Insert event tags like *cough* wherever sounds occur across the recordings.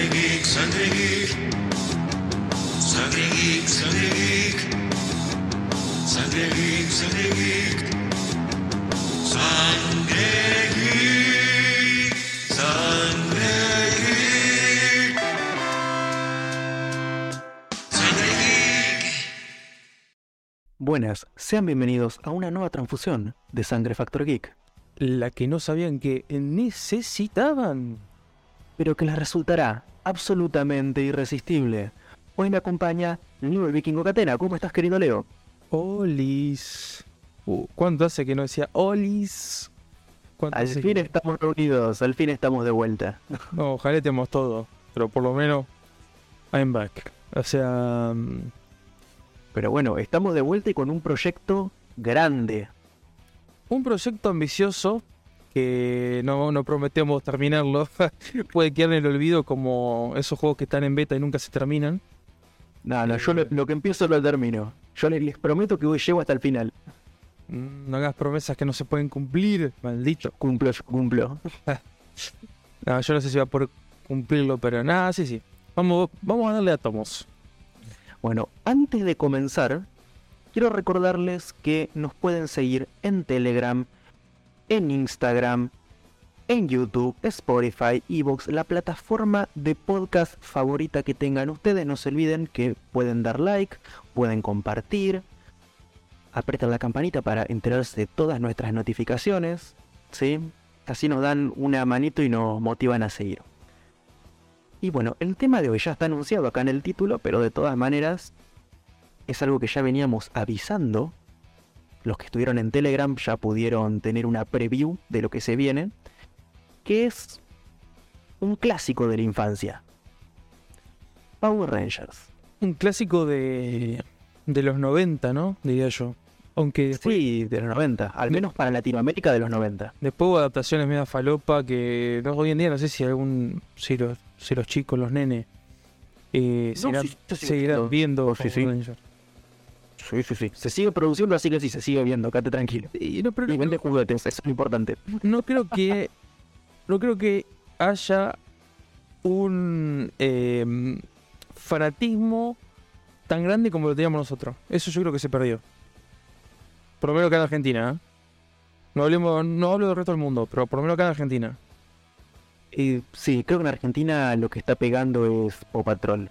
Sangre Geek, Sangre Geek. Sangre Geek, Sangre Geek. Sangre Geek, Sangre Geek. Sangre Geek. Sangre Geek. Sangre Geek. Buenas, sean bienvenidos a una nueva transfusión de Sangre Factor Geek, La que no sabían que necesitaban. pero que les resultará absolutamente irresistible. Hoy me acompaña Leo el Vikingo Catena. ¿Cómo estás, querido Leo? Olis. Uh, ¿Cuánto hace que no decía Olis? ¿Cuánto Al fin que- estamos reunidos, al fin estamos de vuelta. *laughs* No, ojalá estemos todo. Pero por lo menos. I'm back. O sea. mm, Pero bueno, estamos de vuelta y con un proyecto grande. Un proyecto ambicioso. Que no, no prometemos terminarlo. *laughs* Puede quedar en el olvido como esos juegos que están en beta y nunca se terminan. No, no, yo lo, lo que empiezo lo termino. Yo les, les prometo que hoy llego hasta el final. Mm, No hagas promesas que no se pueden cumplir, maldito. Cumplo, yo cumplo. *laughs* No, yo no sé si va a poder cumplirlo, pero nada, sí, sí. Vamos, vamos a darle átomos. Bueno, antes de comenzar, quiero recordarles que nos pueden seguir en Telegram, en Instagram, en YouTube, Spotify, Evox, la plataforma de podcast favorita que tengan ustedes. No se olviden que pueden dar like, pueden compartir, apretan la campanita para enterarse de todas nuestras notificaciones, ¿sí? Así nos dan una manito y nos motivan a seguir. Y bueno, el tema de hoy ya está anunciado acá en el título, pero de todas maneras es algo que ya veníamos avisando. Los que estuvieron en Telegram ya pudieron tener una preview de lo que se viene, que es un clásico de la infancia. Power Rangers. Un clásico de, de los 90, ¿no? Diría yo. Aunque después, Sí, de los 90, al menos para Latinoamérica de los 90. después hubo adaptaciones media falopa que no, hoy en día no sé si algún. Si los, si los chicos, los nenes. Eh, No, seguirán, sí, seguirán viendo sí, Power. Rangers. Sí, sí, sí. Se sigue produciendo, así que sí, se sigue viendo, quédate tranquilo. Y no, pero Y vende juguetes, eso es lo importante. no creo que no creo que haya un eh, fanatismo tan grande como lo teníamos nosotros. Eso yo creo que se perdió. Por lo menos acá en Argentina. ¿eh? No hablemos, no hablo del resto del mundo, pero por lo menos acá en Argentina. Y sí, creo que en Argentina lo que está pegando es Paw Patrol.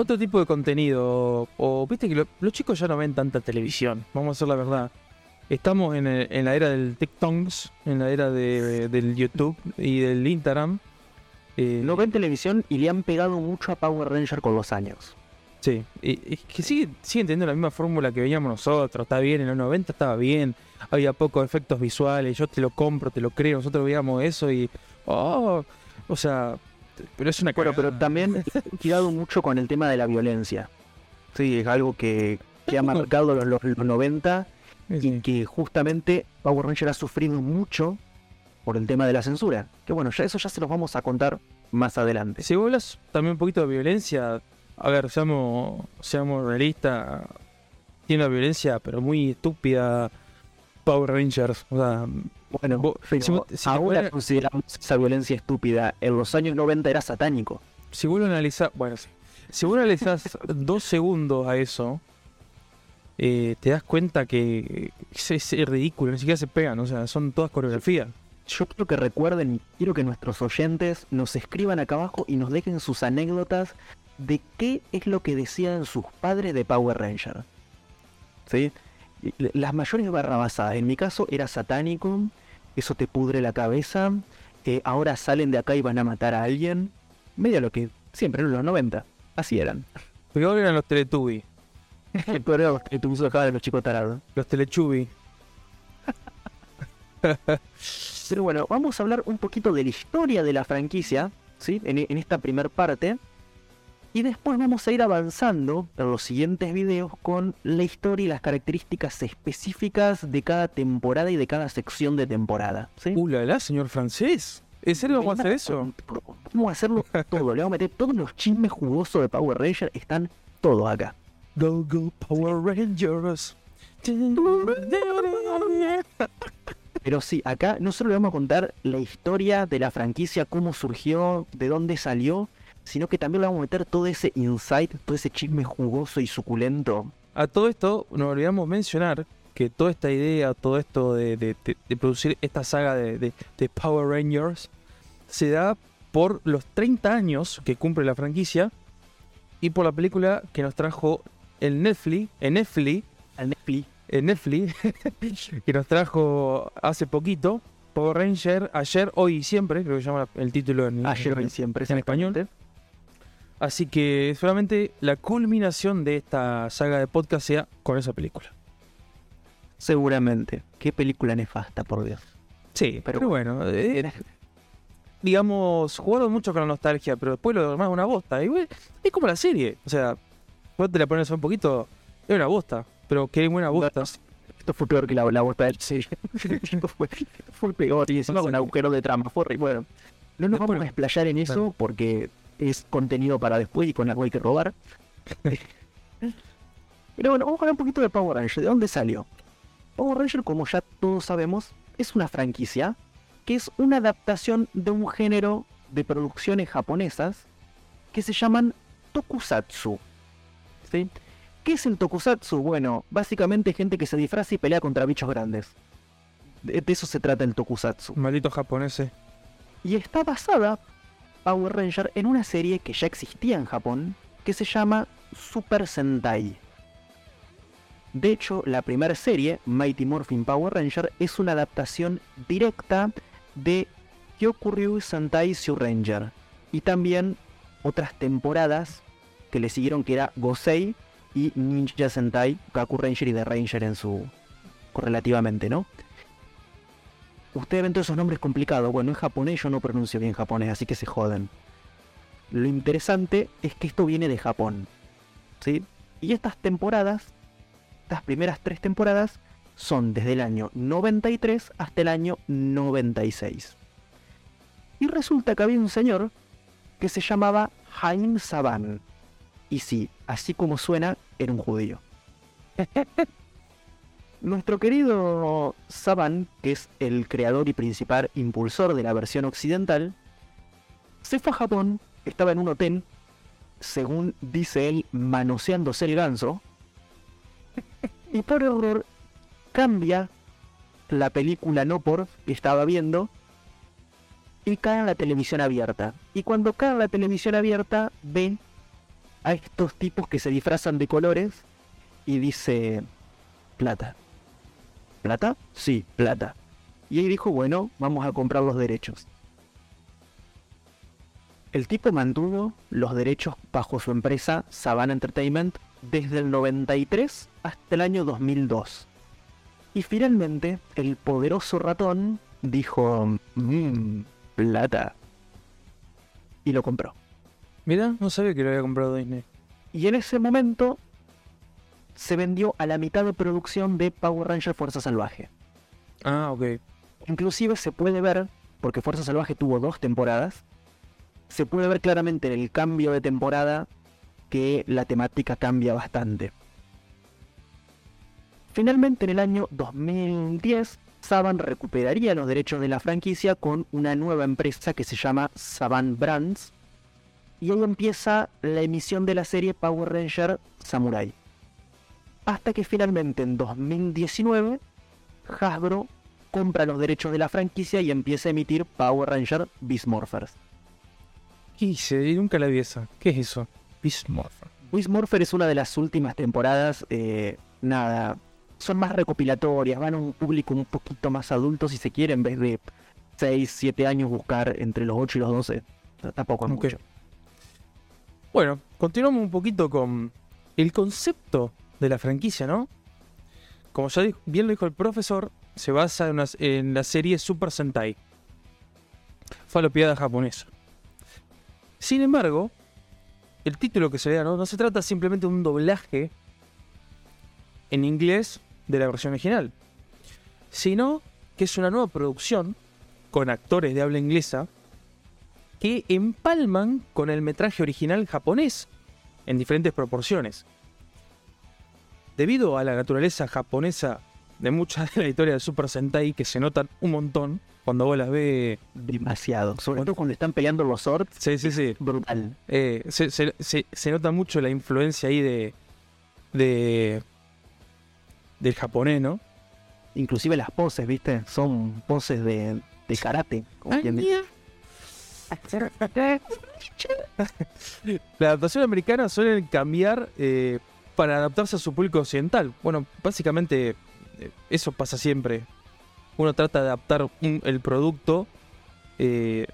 Otro tipo de contenido. O viste que lo- los chicos ya no ven tanta televisión. Vamos a hacer la verdad. Estamos en, el- en la era del TikToks, en la era de- del YouTube y del Instagram. Eh, No ven televisión y le han pegado mucho a Power Ranger con los años. Sí, y, es que sigue, siguen teniendo la misma fórmula que veíamos nosotros. Está bien, en los 90 estaba bien. Había pocos efectos visuales. Yo te lo compro, te lo creo. Nosotros veíamos eso y. Oh, o sea. Pero es una Bueno, pero también han *laughs* cuidado mucho con el tema de la violencia. Sí, es algo que, que ha marcado los, los, los 90 y Sí. que justamente Power Ranger ha sufrido mucho por el tema de la censura. Que bueno, ya eso ya se los vamos a contar más adelante. Si vos hablas también un poquito de violencia, a ver, seamos, seamos realistas. Tiene una violencia, pero muy estúpida. Power Rangers. O sea, Bueno, pero si ahora fuera- consideramos esa violencia estúpida. En los años 90 era satánico. si vos lo analizás. Bueno, sí. Si vos analizás *laughs* dos segundos a eso, eh, te das cuenta que es, es ridículo, ni siquiera se pegan, o sea, son todas coreografías. Yo quiero que recuerden y quiero que nuestros oyentes nos escriban acá abajo y nos dejen sus anécdotas de qué es lo que decían sus padres de Power Ranger. ¿Sí? Las mayores barrabasadas, en mi caso era satánico, eso te pudre la cabeza, eh, ahora salen de acá y van a matar a alguien. Medio lo que siempre en los 90, así eran. *laughs* Peor eran los Teletubbies, Pero era los de los chicos tarados. los Telechubbies. *laughs* Pero bueno, vamos a hablar un poquito de la historia de la franquicia, ¿sí? En, en esta primer parte. Y después vamos a ir avanzando en los siguientes videos con la historia y las características específicas de cada temporada y de cada sección de temporada. ¿sí? Uh, la, la, señor francés. ¿En serio vamos a hacer eso? Vamos a hacerlo todo. Le vamos a meter todos los chismes jugosos de Power Ranger. Están todos acá. Go, go, Power Rangers. Pero sí, acá no solo le vamos a contar la historia de la franquicia, cómo surgió, de dónde salió, sino que también le vamos a meter todo ese insight, todo ese chisme jugoso y suculento. A todo esto, nos olvidamos mencionar que toda esta idea, todo esto de, de- de- de producir esta saga de, Power Rangers, se da por los 30 años que cumple la franquicia y por la película que nos trajo el Netflix, en Netflix, Al Netflix. en Netflix, *laughs* que nos trajo hace poquito, Power Ranger, ayer, hoy y siempre, creo que se llama el título en, Ayer, hoy, siempre. en español. Así que solamente la culminación de esta saga de podcast sea con esa película. Seguramente. Qué película nefasta, por Dios. Sí, Pero pero, bueno, eh, digamos, jugaron mucho con la nostalgia, pero después lo demás es una bosta. Y es como la serie. O sea, vos te la pones un poquito, es una bosta, pero qué buena bosta. Esto fue peor que la, la vuelta del serie. Esto *laughs* fue, fue peor. Y encima con agujero de trama. Fue. Bueno, no nos Después- vamos a explayar en eso Claro. porque es contenido para después y con algo hay que robar. Pero bueno, vamos a hablar un poquito de Power Ranger. ¿De dónde salió? Power Ranger, como ya todos sabemos, es una franquicia que es una adaptación de un género de producciones japonesas que se llaman tokusatsu. ¿Sí? ¿Qué es el tokusatsu? Bueno, básicamente gente que se disfraza y pelea contra bichos grandes. De, de eso se trata el tokusatsu. Malditos japoneses. Y está basada, Power Ranger, en una serie que ya existía en Japón, que se llama Super Sentai. De hecho, la primera serie, Mighty Morphin Power Ranger, es una adaptación directa de Kyokuryu Sentai Ranger. Y también otras temporadas que le siguieron que era Gosei y Ninja Sentai, Kaku Ranger y The Ranger en su... correlativamente, ¿no? Ustedes ven todos esos nombres complicados. Bueno, en japonés yo no pronuncio bien japonés, así que se joden. Lo interesante es que esto viene de Japón. ¿Sí? Y estas temporadas, estas primeras tres temporadas, son desde el año 93 hasta el año 96. Y resulta que había un señor que se llamaba Haim Saban. Y sí, así como suena, era un judío. Nuestro querido Saban, que es el creador y principal impulsor de la versión occidental, se fue a Japón, estaba en un hotel, según dice él, manoseándose el ganso, *laughs* y por error cambia la película no por que estaba viendo y cae en la televisión abierta. Y cuando cae en la televisión abierta ve a estos tipos que se disfrazan de colores y dice plata. ¿Plata? Sí, plata. Y ahí dijo, bueno, vamos a comprar los derechos. El tipo mantuvo los derechos bajo su empresa Savannah Entertainment desde el 93 hasta el año 2002. Y finalmente, el poderoso ratón dijo, mmm, plata. Y lo compró. Mira, no sabía que lo había comprado Disney. Y en ese momento se vendió a la mitad de producción de Power Ranger Fuerza Salvaje. Ah, ok. Inclusive se puede ver, porque Fuerza Salvaje tuvo dos temporadas, se puede ver claramente en el cambio de temporada que la temática cambia bastante. Finalmente en el año 2010, Saban recuperaría los derechos de la franquicia con una nueva empresa que se llama Saban Brands. Y ahí empieza la emisión de la serie Power Ranger Samurai. Hasta que finalmente en 2019, Hasbro compra los derechos de la franquicia y empieza a emitir Power Ranger Beast Morphers. ¿Qué hice? Nunca la vi esa. ¿Qué es eso? Beast Morpher. Beast Morpher es una de las últimas temporadas, eh, nada, son más recopilatorias, van a un público un poquito más adulto si se quiere, en vez de 6, 7 años buscar entre los 8 y los 12. O sea, tampoco es mucho. Bueno, continuamos un poquito con el concepto de la franquicia, ¿no? Como ya bien lo dijo el profesor, se basa en, la serie Super Sentai. Falopiada japonesa. Sin embargo, el título que se le da, ¿no? No se trata simplemente de un doblaje en inglés de la versión original, sino que es una nueva producción con actores de habla inglesa que empalman con el metraje original japonés en diferentes proporciones. Debido a la naturaleza japonesa de muchas de la historia de Super Sentai que se notan un montón cuando vos las ves. Demasiado. Sobre todo cuando están peleando los swords. Sí, sí, sí. Brutal. Eh, se, se- se- se nota mucho la influencia ahí de. de. del japonés, ¿no? Inclusive las poses, ¿viste? Son poses de, de karate. como quien dice. *laughs* La adaptación americana suelen cambiar eh, para adaptarse a su público occidental. Bueno, básicamente eh, eso pasa siempre. Uno trata de adaptar el producto eh,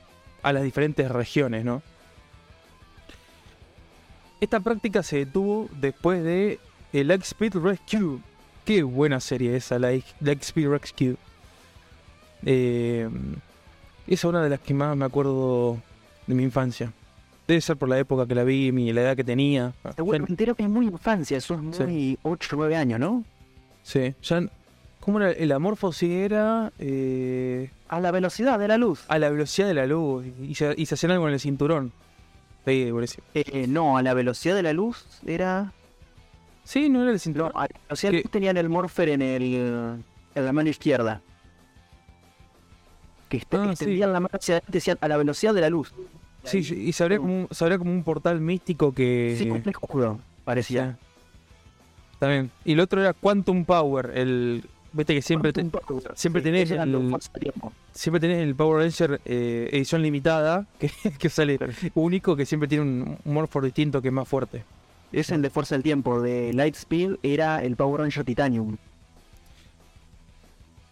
a las diferentes regiones, ¿no? Esta práctica se detuvo después de el Lightspeed Rescue. Qué buena serie esa, la Lightspeed Rescue. Eh, esa es una de las que más me acuerdo de mi infancia. Debe ser por la época que la vi, mi, la edad que tenía. Seguramente era- es muy infancia, eso es muy 8 9 años, ¿no? Sí, ya. ¿Cómo era? El amorfo sí era. eh, A la velocidad de la luz. a la velocidad de la luz. Y se, y se hacían algo en el cinturón. Sí. Eh, no, a la velocidad de la luz era. Sí, no era el No, cinturón. a la velocidad de la ¿Qué? luz tenían el morfer en el. en la mano izquierda. Que est- Ah, sí. extendían la mano hacia adelante decían a la velocidad de la luz. Sí, y se abría, como un, se abría como un portal místico que. Sí, complejo escudo, parecía. También. Y el otro era Quantum Power. El. Viste que siempre, te- siempre Sí, tenés el- siempre tenés el Power Ranger eh, edición limitada. *laughs* Que, que sale único, que siempre tiene un, un Morpho distinto que es más fuerte. Ese el de fuerza del tiempo de Lightspeed era el Power Ranger Titanium.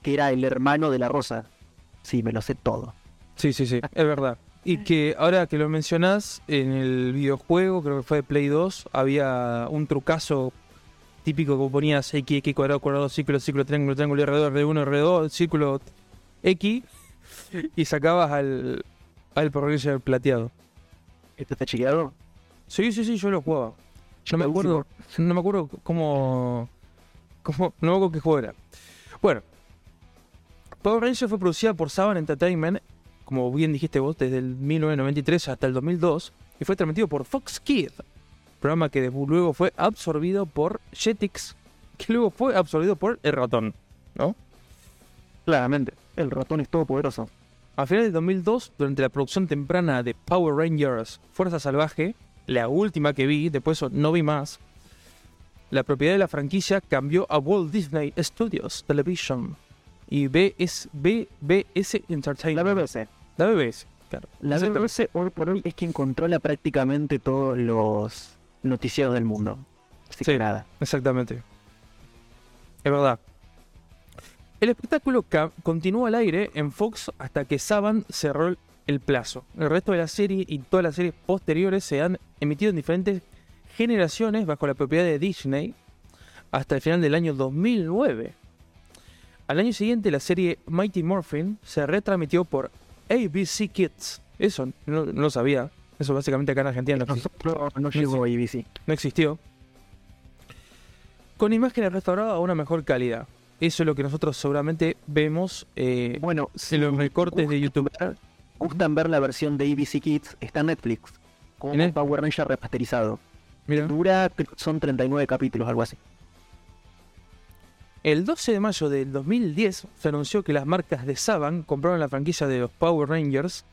Que era el hermano de la rosa. Sí, me lo sé todo. Sí, sí, sí, es verdad. Y que ahora que lo mencionás, en el videojuego, creo que fue de Play 2, había un trucazo típico que ponías X, X, cuadrado, cuadrado, círculo, círculo, triángulo, triángulo, R2, R1, R2, círculo X, *laughs* y sacabas al, al Power Ranger plateado. ¿Este está chequeado? Sí, sí, sí, yo lo jugaba. No me acuerdo, no me acuerdo cómo, cómo, no me acuerdo qué juego era. Bueno, Power Rangers fue producida por Saban Entertainment, como bien dijiste vos, desde el 1993 hasta el 2002, y fue transmitido por Fox Kids, programa que luego fue absorbido por Jetix, que luego fue absorbido por El Ratón, ¿no? Claramente. El ratón es todopoderoso. A finales de 2002, durante la producción temprana de Power Rangers Fuerza Salvaje, la última que vi, después eso no vi más, la propiedad de la franquicia cambió a Walt Disney Studios Television y BS, BBS La Entertainment. BBC. La BBS, claro. La. BBC hoy por hoy es quien controla prácticamente todos los noticieros del mundo. Así Sí. que nada. Exactamente. Es verdad. El espectáculo continuó al aire en Fox hasta que Saban cerró el- el plazo. El resto de la serie y todas las series posteriores se han emitido en diferentes generaciones bajo la propiedad de Disney hasta el final del año 2009. Al año siguiente la serie Mighty Morphin se retransmitió por ABC Kids. Eso no, no lo sabía. Eso básicamente acá en Argentina no, no llegó ABC. no existió. Con imágenes restauradas a una mejor calidad. Eso es lo que nosotros seguramente vemos eh, Bueno, en los recortes de YouTube. ver- gustan ver la versión de ABC Kids, está en Netflix. Con ¿En el- Power Ranger remasterizado. Mira. Dura, son 39 capítulos, algo así. El 12 de mayo del 2010 se anunció que las marcas de Saban compraron la franquicia de los Power Rangers,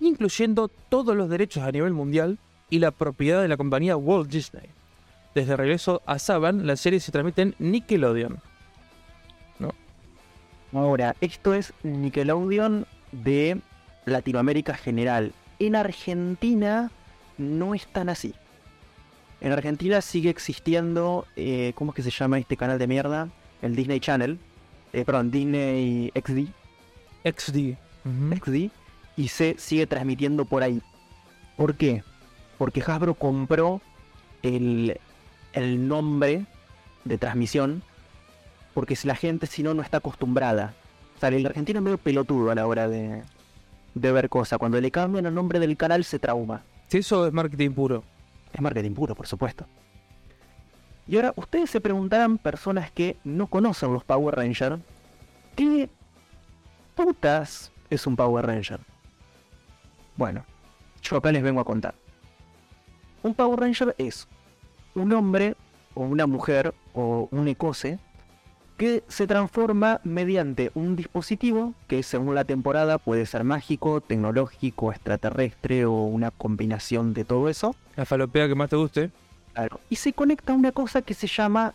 incluyendo todos los derechos a nivel mundial y la propiedad de la compañía Walt Disney. Desde el regreso a Saban, la serie se transmite en Nickelodeon. Ahora, esto es Nickelodeon de Latinoamérica general. En Argentina no es tan así. En Argentina sigue existiendo, eh, ¿cómo es que se llama este canal de mierda? El Disney Channel. Eh, perdón, Disney XD. XD. XD. Y se sigue transmitiendo por ahí. ¿Por qué? Porque Hasbro compró el, el nombre de transmisión. Porque si la gente si no no está acostumbrada. O sea, el argentino es medio pelotudo a la hora de, de ver cosas. Cuando le cambian el nombre del canal se trauma. Sí, eso es marketing puro. Es marketing puro, por supuesto. Y ahora, ustedes se preguntarán, personas que no conocen los Power Rangers, ¿qué putas es un Power Ranger? Bueno, yo acá les vengo a contar. Un Power Ranger es un hombre o una mujer o un ecose que se transforma mediante un dispositivo que según la temporada puede ser mágico, tecnológico, extraterrestre o una combinación de todo eso. La falopea que más te guste. Y se conecta a una cosa que se llama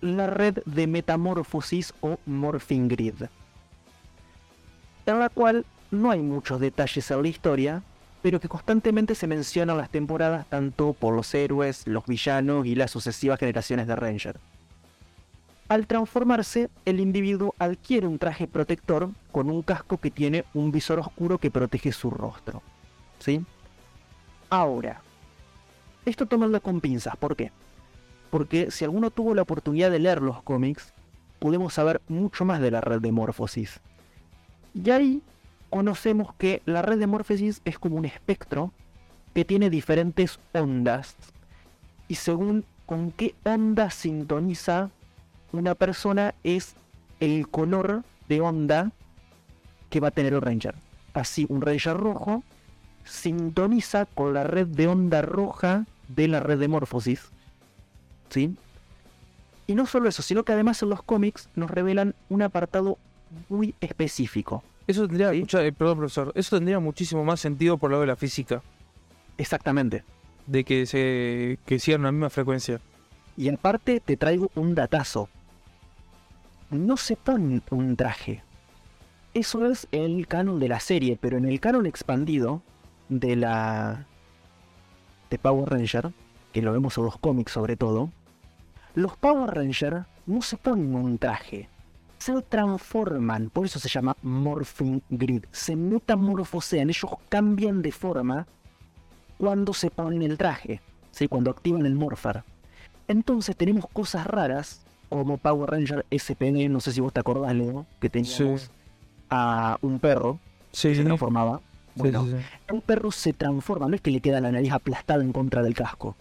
la red de metamorfosis o Morphing Grid, en la cual no hay muchos detalles en la historia, pero que constantemente se mencionan las temporadas tanto por los héroes, los villanos y las sucesivas generaciones de Ranger. Al transformarse, el individuo adquiere un traje protector con un casco que tiene un visor oscuro que protege su rostro. ¿Sí? Ahora, esto tomarlo con pinzas, ¿por qué? Porque si alguno tuvo la oportunidad de leer los cómics, podemos saber mucho más de la red de Morphosis. Y ahí conocemos que la red de Morphosis es como un espectro que tiene diferentes ondas. Y según con qué onda sintoniza una persona es el color de onda que va a tener el Ranger. Así, un Ranger rojo sintoniza con la red de onda roja de la red de Morphosis. ¿Sí? Y no solo eso, sino que además en los cómics nos revelan un apartado muy específico. Eso tendría, Sí. eh, perdón, profesor, eso tendría muchísimo más sentido por lo de la física, Exactamente. de que se que sigan la misma frecuencia. Y aparte te traigo un datazo. No se pone un traje. Eso es el canon de la serie, pero en el canon expandido de la de Power Ranger, que lo vemos en los cómics sobre todo, los Power Ranger no se ponen un traje. Se transforman, por eso se llama Morphing Grid. Se metamorfosean, ellos cambian de forma cuando se ponen el traje, ¿sí? cuando activan el Morpher. Entonces tenemos cosas raras como Power Ranger SPD, no sé si vos te acordás, Leo, que teníamos Sí. a un perro Sí, que se transformaba. Bueno, sí, sí. un perro se transforma, no es que le queda la nariz aplastada en contra del casco,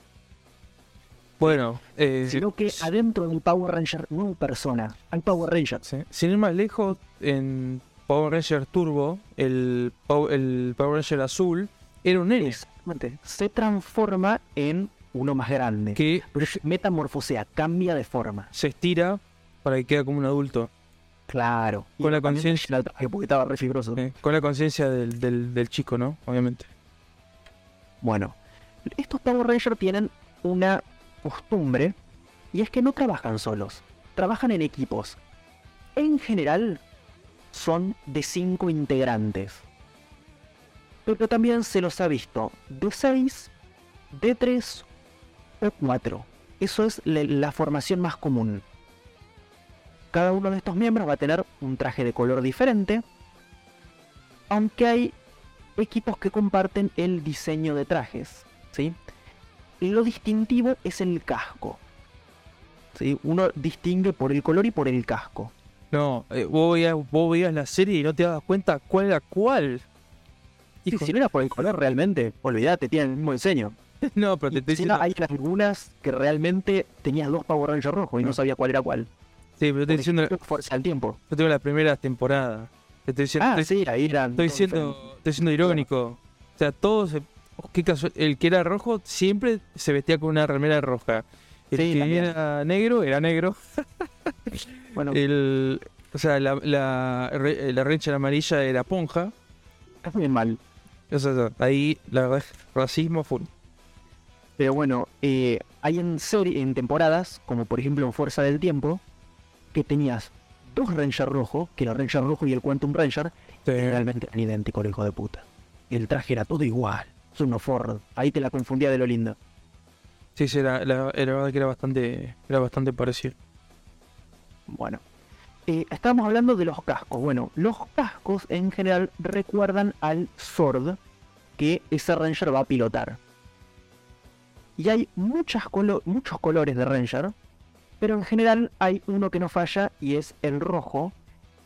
Bueno, eh, sino que adentro del Power Ranger no hay persona, hay Power Ranger. sí. sin ir más lejos, en Power Ranger Turbo, el, Pow- el Power Ranger azul era un nene Exactamente. Se transforma en uno más grande. que metamorfosea, cambia de forma. se estira para que quede como un adulto, Claro. Y Con la conciencia- tenía el traje porque estaba re fibroso. eh, con la conciencia del, del, del chico, ¿no? Obviamente. Bueno, estos Power Rangers tienen una costumbre y es que no trabajan solos, trabajan en equipos. En general son de 5 integrantes. Pero también se los ha visto de 6, de 3 o 4. Eso es la formación más común. Cada uno de estos miembros va a tener un traje de color diferente, aunque hay equipos que comparten el diseño de trajes, ¿sí? Lo distintivo es el casco. ¿sí? Uno distingue por el color y por el casco. No, eh, vos, veías, vos veías la serie y no te dabas cuenta cuál era cuál. Hijo, si no era por el color realmente, olvídate, tienen el mismo diseño. *laughs* no, pero te estoy Si no, diciendo, hay algunas que realmente tenías dos Power Rangers rojos y no No. sabía cuál era cuál. Sí, pero estoy diciendo, Fuerza del Tiempo. yo tengo la primera temporada. Te estoy diciendo, Ah, estoy, sí, ahí eran. estoy siendo, diferentes. estoy siendo irónico. O sea, todos, se- oh, qué casual- el que era rojo siempre se vestía con una remera roja. El Sí, que también. era negro era negro. *laughs* Bueno, El, o sea, la, la, re- la Ranger amarilla era ponja. es bien mal. O sea, ahí la verdad es racismo full. Pero bueno, eh, hay en serie, en temporadas, como por ejemplo en Fuerza del Tiempo, que tenías dos Rangers rojos, que era el Ranger rojo y el Quantum Ranger, Sí. realmente eran idénticos, hijo de puta. El traje era todo igual. Es uno Ford. Ahí te la confundía de lo lindo. Sí, sí, era, la, verdad que era bastante, era bastante parecido. Bueno. Eh, estábamos hablando de los cascos. Bueno, los cascos en general recuerdan al Sword que ese Ranger va a pilotar. Y hay muchas colo- muchos colores de Ranger, pero en general hay uno que no falla y es el rojo,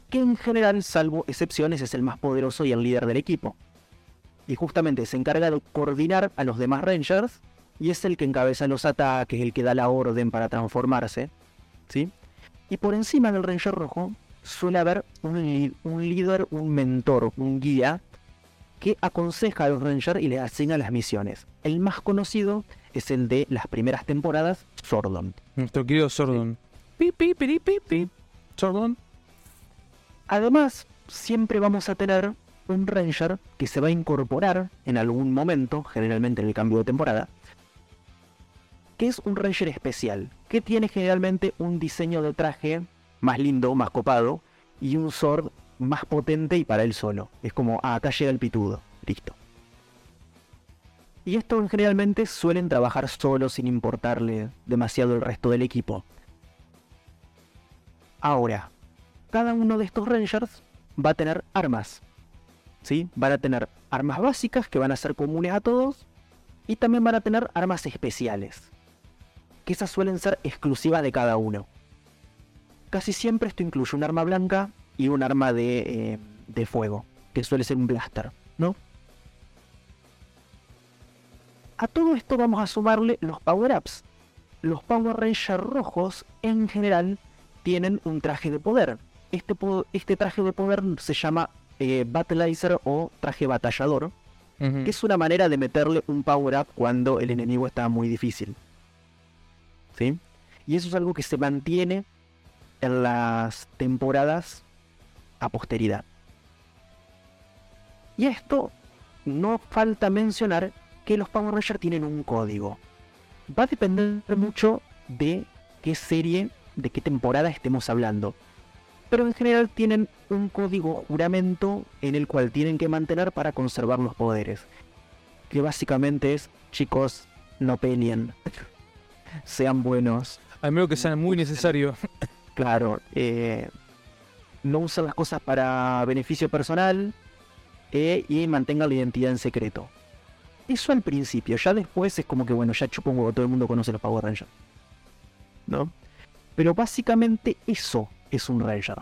que en general, salvo excepciones, es el más poderoso y el líder del equipo. Y justamente se encarga de coordinar a los demás Rangers y es el que encabeza los ataques, el que da la orden para transformarse. ¿Sí? Y por encima del Ranger rojo suele haber un, un líder, un mentor, un guía que aconseja a los Rangers y les asigna las misiones. El más conocido es el de las primeras temporadas, Sordon. Nuestro querido Sordon. Pi, pi, pi, pi. Sordon. Además, siempre vamos a tener un Ranger que se va a incorporar en algún momento, generalmente en el cambio de temporada, que es un Ranger especial, que tiene generalmente un diseño de traje más lindo, más copado, y un sword más potente y para él solo. Es como, ah, acá llega el pitudo, listo. Y esto generalmente suelen trabajar solo sin importarle demasiado el resto del equipo. Ahora, cada uno de estos Rangers va a tener armas. ¿Sí? Van a tener armas básicas que van a ser comunes a todos. Y también van a tener armas especiales. Que esas suelen ser exclusivas de cada uno. Casi siempre esto incluye un arma blanca y un arma de, eh, de fuego. Que suele ser un blaster, ¿no? A todo esto vamos a sumarle los power-ups. Los Power Rangers rojos en general tienen un traje de poder. Este, po- este traje de poder se llama eh, Battleizer o traje batallador, que es una manera de meterle un power-up cuando el enemigo está muy difícil. ¿Sí? Y eso es algo que se mantiene en las temporadas a posteridad. Y esto no falta mencionar que los Power Rangers tienen un código. Va a depender mucho de qué serie, de qué temporada estemos hablando. Pero en general tienen un código juramento en el cual tienen que mantener para conservar los poderes. Que básicamente es, chicos, no peleen. *laughs* Sean buenos. A menos que sea muy necesario. Claro, eh, no usen las cosas para beneficio personal eh, y mantengan la identidad en secreto. Eso al principio, ya después es como que bueno, ya chupo un huevo, todo el mundo conoce los Power Rangers. ¿No? Pero básicamente eso es un Ranger.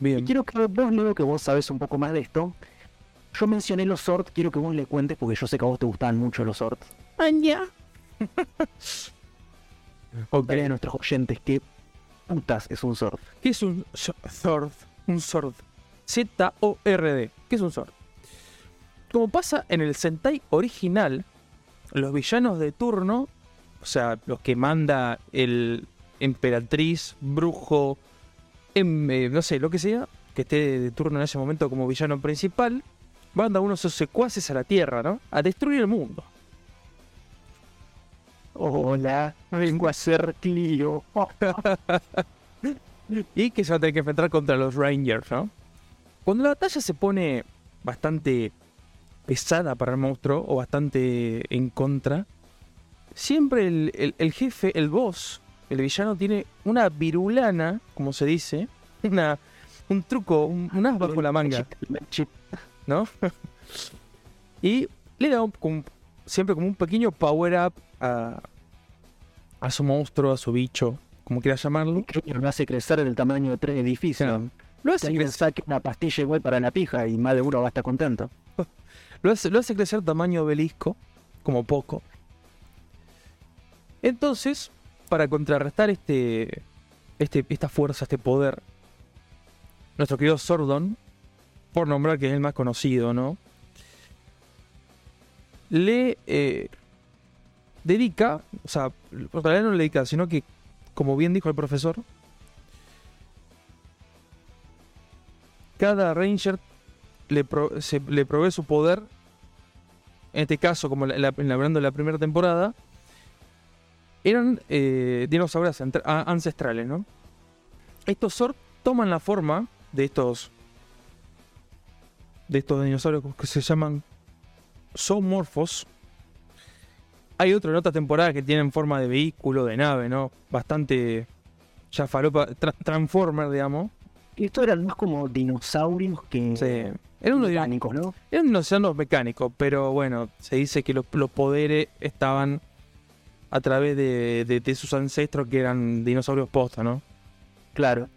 Y Bien. quiero que vos, luego que vos sabes un poco más de esto, yo mencioné los Swords, quiero que vos le cuentes porque yo sé que a vos te gustaban mucho los Swords. *laughs* Ok. Dale a nuestros oyentes qué putas es un Sword. ¿Qué es un Zord? Un Zord. Z-O-R-D. ¿Qué es un Zord? Como pasa en el Sentai original, los villanos de turno, o sea, los que manda el emperatriz, brujo, em- eh, no sé, lo que sea, que esté de turno en ese momento como villano principal, manda unos de sus secuaces a la Tierra, ¿no? A destruir el mundo. Hola, vengo a ser Clio. *laughs* y que se va a tener que enfrentar contra los Rangers, ¿no? Cuando la batalla se pone bastante pesada para el monstruo o bastante en contra, siempre el, el- jefe, el boss, el villano tiene una virulana, como se dice, *laughs* una, un truco, un, un as bajo la manga, ¿no? *laughs* y le da siempre como un pequeño power up a, a su monstruo, a su bicho, como quieras llamarlo. Lo hace crecer del tamaño de tres edificios. Claro. Lo hace crecer. una pastilla igual para la pija y más de uno va a estar contento. *laughs* Lo hace, lo hace crecer tamaño obelisco, como poco. Entonces, para contrarrestar este, este, esta fuerza, este poder, nuestro querido Sordon, por nombrar que es el más conocido, ¿no? Le eh, dedica, o sea, en realidad no le dedica, sino que, como bien dijo el profesor, cada Ranger le, provee su poder. En este caso, como la, la- hablando de la primera temporada, eran eh, dinosaurios ancestrales, ¿no? Estos Zord toman la forma de estos de estos dinosaurios que se llaman zoomorphos. Hay otro en otra temporada que tienen forma de vehículo, de nave, ¿no? Bastante ya falopa, tra- transformer, digamos. Esto eran más como dinosaurios que Sí. Era uno de mecánicos, ¿no? Eran dinosaurios mecánicos, pero bueno, se dice que los, los poderes estaban a través de, de- de sus ancestros que eran dinosaurios posta, ¿no? Claro.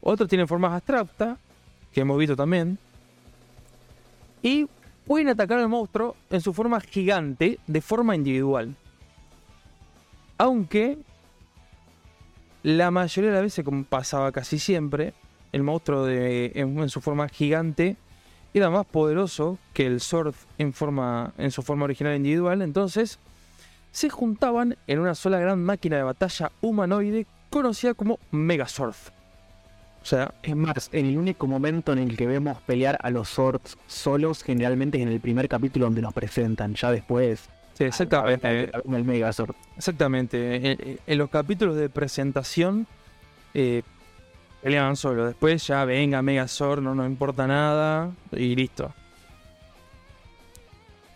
Otros tienen formas abstractas, que hemos visto también. Y pueden atacar al monstruo en su forma gigante, de forma individual. Aunque la mayoría de las veces, como pasaba casi siempre, el monstruo de, en, su forma gigante era más poderoso que el Sword en, forma, en su forma original individual. Entonces se juntaban en una sola gran máquina de batalla humanoide conocida como Megazord. O sea, Es más, en el único momento en el que vemos pelear a los Swords solos, generalmente es en el primer capítulo donde los presentan. Ya después, sí, exactamente. en el Megazord. Exactamente. En, en los capítulos de presentación eh, peleaban solo. Después ya venga Megazord, no nos importa nada y listo.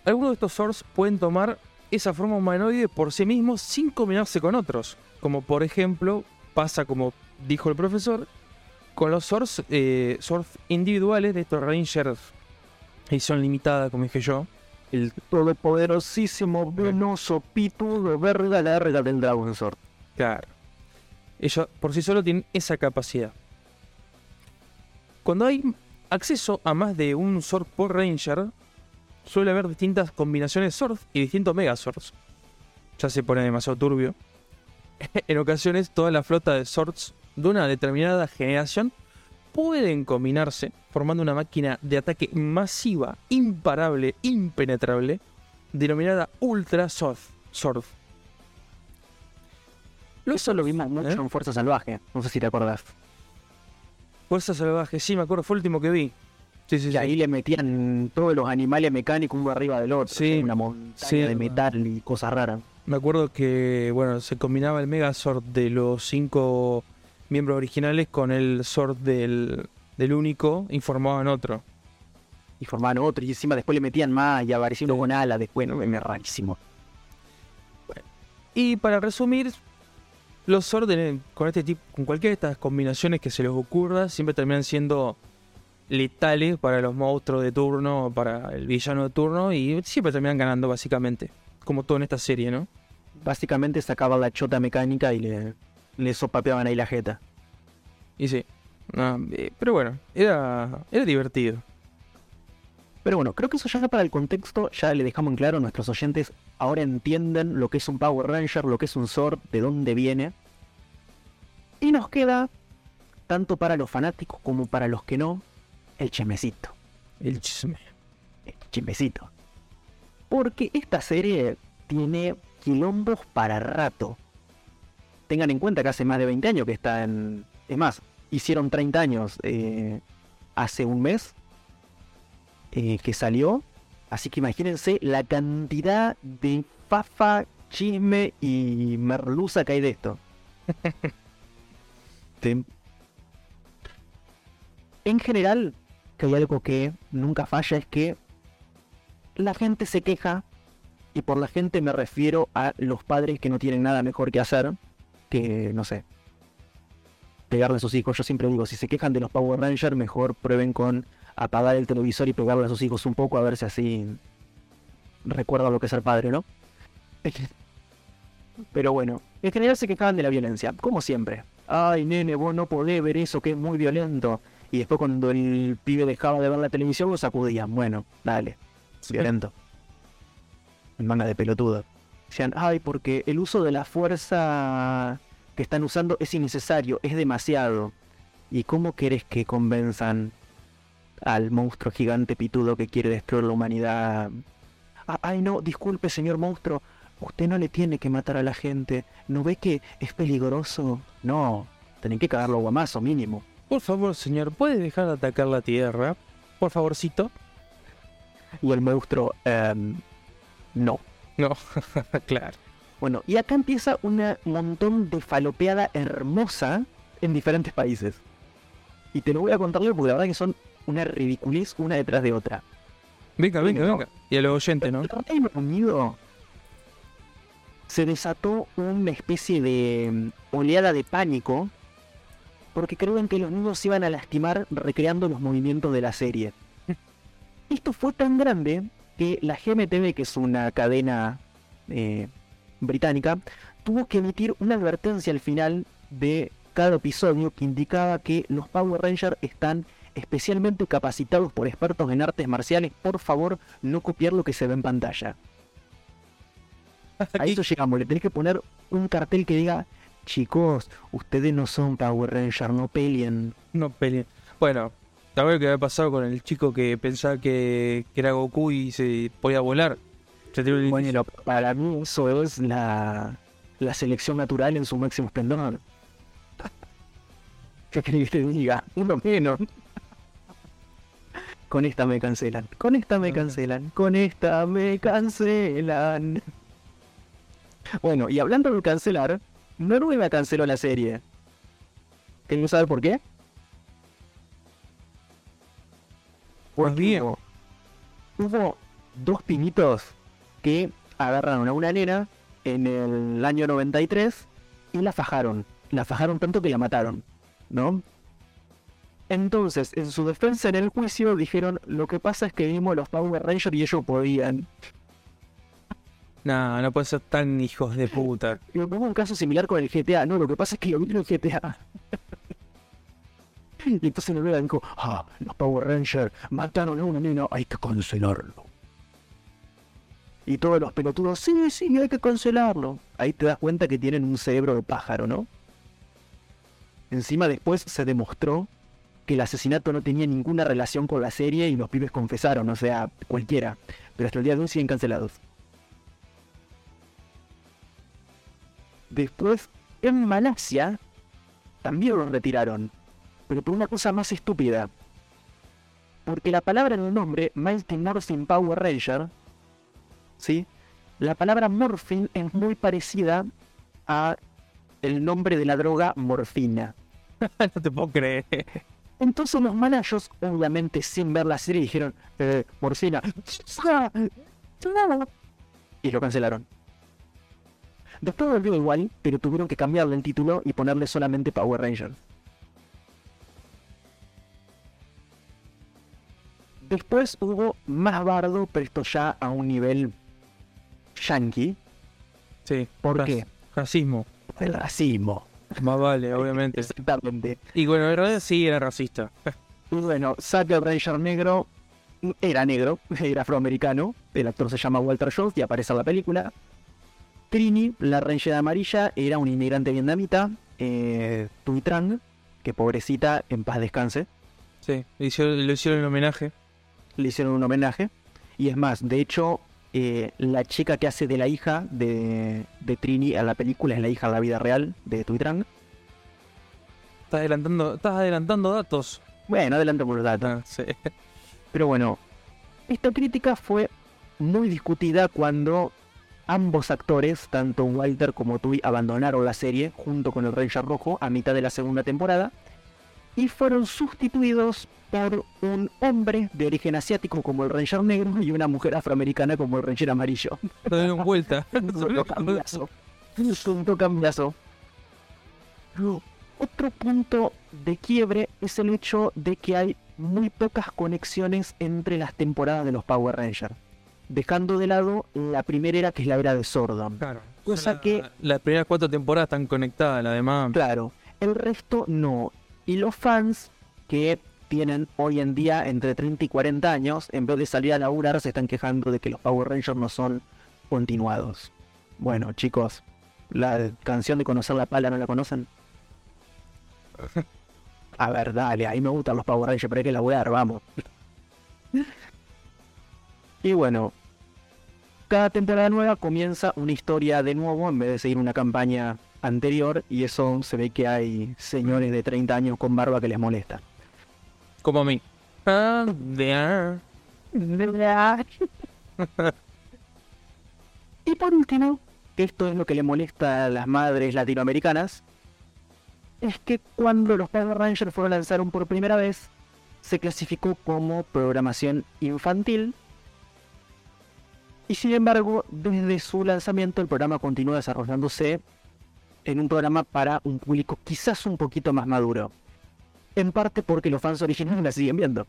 Algunos de estos Swords pueden tomar esa forma humanoide por sí mismos sin combinarse con otros. Como por ejemplo pasa como dijo el profesor con los Swords, eh, individuales de estos Rangers edición limitada como dije yo. El todopoderosísimo, venoso, pitudo, verga larga del Dragon Sword. Claro. Ellos por sí solo tienen esa capacidad. Cuando hay acceso a más de un Sword por Ranger, suele haber distintas combinaciones Sword y distintos Megazords. Ya se pone demasiado turbio. *laughs* en ocasiones, toda la flota de Swords de una determinada generación pueden combinarse, formando una máquina de ataque masiva, imparable, impenetrable, denominada Ultra Sword. Sword. Eso lo vimos mucho ¿Eh? en Fuerza Salvaje. No sé si te acordás. Fuerza Salvaje, sí, me acuerdo, fue el último que vi. Sí, sí, Y sí. ahí le metían todos los animales mecánicos uno arriba del otro. Sí, Una montaña de metal y cosas raras. Me acuerdo que, bueno, se combinaba el Megazord de los cinco miembros originales con el Sword del, del único y formaban otro. Y formaban otro. Y encima después le metían más y apareció uno Sí. con alas. Después, no, es rarísimo. Y para resumir, los en- con este tipo, con cualquiera de estas combinaciones que se les ocurra, siempre terminan siendo letales para los monstruos de turno, para el villano de turno, y siempre terminan ganando básicamente. Como todo en esta serie, ¿no? Básicamente sacaban la chota mecánica y le, le sopapeaban ahí la jeta. Y sí. Eh, pero bueno, era, era divertido. Pero bueno, creo que eso ya para el contexto, ya le dejamos en claro a nuestros oyentes, ahora entienden lo que es un Power Ranger, lo que es un Sword, de dónde viene. Y nos queda, tanto para los fanáticos como para los que no, el chemecito. El chisme. El chimecito. Porque esta serie tiene quilombos para rato. Tengan en cuenta que hace más de 20 años que está en... Es más, hicieron 30 años eh, hace un mes eh, que salió. Así que imagínense la cantidad de fafa, chisme y merluza que hay de esto. *laughs* Sí. En general, que hay algo que nunca falla es que la gente se queja, y por la gente me refiero a los padres que no tienen nada mejor que hacer que, no sé, pegarle a sus hijos. Yo siempre digo, si se quejan de los Power Rangers, mejor prueben con apagar el televisor y pegarle a sus hijos un poco a ver si así recuerda lo que es ser padre, ¿no? *laughs* Pero bueno, en general se quejaban de la violencia, como siempre. Ay, nene, vos no podés ver eso que es muy violento. Y después cuando el pibe dejaba de ver la televisión, lo sacudían. Bueno, dale, violento. El manga de pelotudo. Decían, ay, porque el uso de la fuerza que están usando es innecesario, es demasiado. ¿Y cómo querés que convenzan al monstruo gigante pitudo que quiere destruir la humanidad? "Ah, ay, no, disculpe, señor monstruo. Usted no le tiene que matar a la gente. ¿No ve que es peligroso? No, tienen que cagarlo a guamazo mínimo. Por favor, señor, ¿puede dejar de atacar la tierra? Por favorcito. Y el monstruo, em, no. *laughs* No, *laughs* claro. Bueno, y acá empieza un montón de falopeada hermosa en diferentes países. Y te lo voy a contar yo porque la verdad que son una ridiculez una detrás de otra. Venga, venga, venga. Y a los oyentes, ¿no? En Reino Unido se desató una especie de mm, oleada de pánico porque creían que los niños se iban a lastimar recreando los movimientos de la serie. *laughs* Esto fue tan grande que la GMTV, que es una cadena eh, británica, tuvo que emitir una advertencia al final de cada episodio que indicaba que los Power Rangers están especialmente capacitados por expertos en artes marciales. Por favor, no copiar lo que se ve en pantalla. A Aquí- eso llegamos, le tenés que poner un cartel que diga, chicos, ustedes no son Power Rangers, no peleen. No peleen. Bueno, ¿sabes lo que había pasado con el chico que pensaba que, que era Goku y se podía volar? Se tiró el- Bueno, para mí eso es la, la selección natural en su máximo esplendor. *laughs* ¿Qué querés que te diga? Uno menos. Con esta me cancelan. Con esta me cancelan. Con esta me cancelan. Bueno, y hablando de cancelar, Noruega canceló la serie. ¿Querés saber por qué? Pues bien. Hubo, dos pinitos que agarraron a una nena en el año 93 y la fajaron. La fajaron tanto que la mataron, ¿no? Entonces, en su defensa en el juicio, dijeron, lo que pasa es que vimos los Power Rangers y ellos podían. No, no puede ser tan hijos de puta. Hubo un caso similar con el GTA. No, lo que pasa es que lo vi en el GTA. *laughs* y entonces Noruega dijo, ah, los Power Rangers mataron a una nena, hay que cancelarlo. Y todos los pelotudos, sí, sí, hay que cancelarlo. Ahí te das cuenta que tienen un cerebro de pájaro, ¿no? Encima después se demostró que el asesinato no tenía ninguna relación con la serie y los pibes confesaron, o sea, cualquiera. Pero hasta el día de hoy siguen cancelados. Después, en Malasia, también lo retiraron. Pero por una cosa más estúpida. Porque la palabra en el nombre, Mighty Morphin Power Ranger, ¿sí? La palabra morphine es muy parecida a el nombre de la droga morfina. *laughs* no te puedo creer. Entonces los malayos, obviamente sin ver la serie, dijeron, eh, morfina. *laughs* Y lo cancelaron. Después volvió igual, pero tuvieron que cambiarle el título y ponerle solamente Power Rangers. Después hubo más bardo, pero esto ya a un nivel yankee. Sí. ¿Por qué? Racismo. El racismo. Más vale, obviamente. Exactamente. Y bueno, en realidad sí era racista. *laughs* Bueno, saca el Ranger negro. Era negro, *laughs* era afroamericano. El actor se llama Walter Jones y aparece en la película. Trini, la Ranger amarilla, era un inmigrante vietnamita. Eh, Tui Trang, que pobrecita, en paz descanse. Sí, le hicieron, le hicieron el homenaje. Le hicieron un homenaje. Y es más, de hecho, eh, la chica que hace de la hija de, de Trini a la película es la hija en la vida real de Tui Trang. Estás adelantando, estás adelantando datos. Bueno, adelantamos los datos. Ah, sí. *laughs* Pero bueno, esta crítica fue muy discutida cuando ambos actores, tanto Walter como Tui, abandonaron la serie junto con el Ranger Rojo a mitad de la segunda temporada y fueron sustituidos por un hombre de origen asiático como el Ranger Negro y una mujer afroamericana como el Ranger Amarillo. Lo dieron vuelta. *laughs* Solo cambiazo. Punto cambiazo. Otro punto de quiebre es el hecho de que hay muy pocas conexiones entre las temporadas de los Power Rangers. Dejando de lado la primera era que es la era de Sordon. Claro. Cosa La- que- Las primeras cuatro temporadas están conectadas, la demás. Claro, el resto no. Y los fans que tienen hoy en día entre 30 y 40 años, en vez de salir a laburar, se están quejando de que los Power Rangers no son continuados. Bueno, chicos, la canción de Conocer la Pala no la conocen. *laughs* A ver, dale, ahí me gustan los Power Rangers, pero hay que laburar, vamos. *laughs* Y bueno, cada temporada nueva comienza una historia de nuevo en vez de seguir una campaña anterior y eso se ve que hay señores de 30 años con barba que les molesta. Como a mí. Y por último, que esto es lo que le molesta a las madres latinoamericanas, es que cuando los Power Rangers fueron lanzaron por primera vez, se clasificó como programación infantil. Y sin embargo, desde su lanzamiento el programa continúa desarrollándose en un programa para un público quizás un poquito más maduro. En parte porque los fans originales la siguen viendo.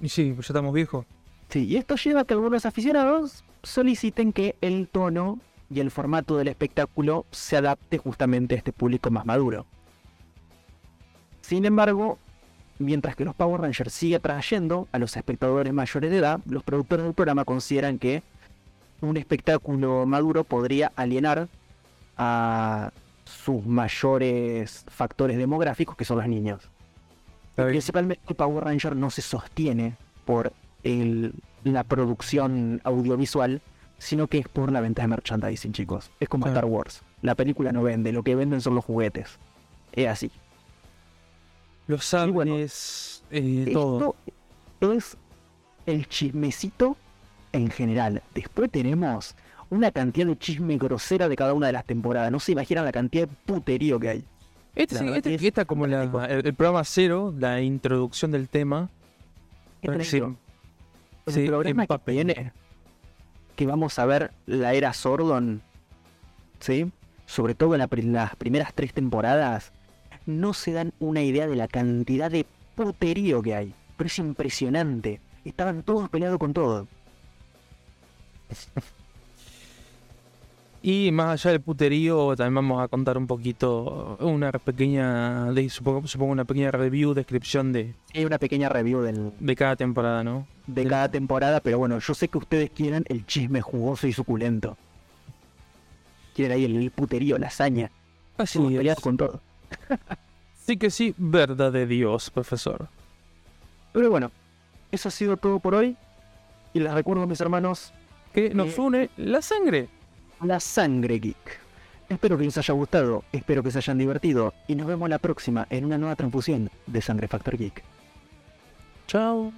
Y sí, pues ya estamos viejos. Sí, y esto lleva a que algunos aficionados soliciten que el tono y el formato del espectáculo se adapte justamente a este público más maduro. Sin embargo, mientras que los Power Rangers sigue atrayendo a los espectadores mayores de edad, los productores del programa consideran que un espectáculo maduro podría alienar a sus mayores factores demográficos, que son los niños. Principalmente Power Ranger no se sostiene por el- la producción audiovisual, sino que es por la venta de merchandising, chicos. Es como. Star Wars. La película no vende, lo que venden son los juguetes. Es así. Los Y bueno, eh, todo. Esto es el chismecito en general. Después tenemos una cantidad de chisme grosera de cada una de las temporadas. No se imaginan la cantidad de puterío que hay. Este, sí, este, es esta es como la- el, el programa cero, la introducción del tema. Este Sí, negro, en sí, el programa que empape. viene, que vamos a ver la era Sordon, ¿sí? Sobre todo en la las primeras tres temporadas, no se dan una idea de la cantidad de puterío que hay. Pero es impresionante. Estaban todos peleados con todo. *laughs* Y más allá del puterío, también vamos a contar un poquito, una pequeña, supongo, supongo una pequeña review, descripción de, Hay una pequeña review del, de cada temporada, ¿no? de cada temporada, pero bueno, yo sé que ustedes quieren el chisme jugoso y suculento. Quieren ahí el, el puterío, la hazaña. Así es. peleados con todo. Sí que sí, verdad de Dios, profesor. Pero bueno, eso ha sido todo por hoy. Y les recuerdo, mis hermanos, Que nos Eh. une la sangre. La sangre geek. Espero que les haya gustado, espero que se hayan divertido y nos vemos la próxima en una nueva transfusión de Sangre Factor Geek. Chao.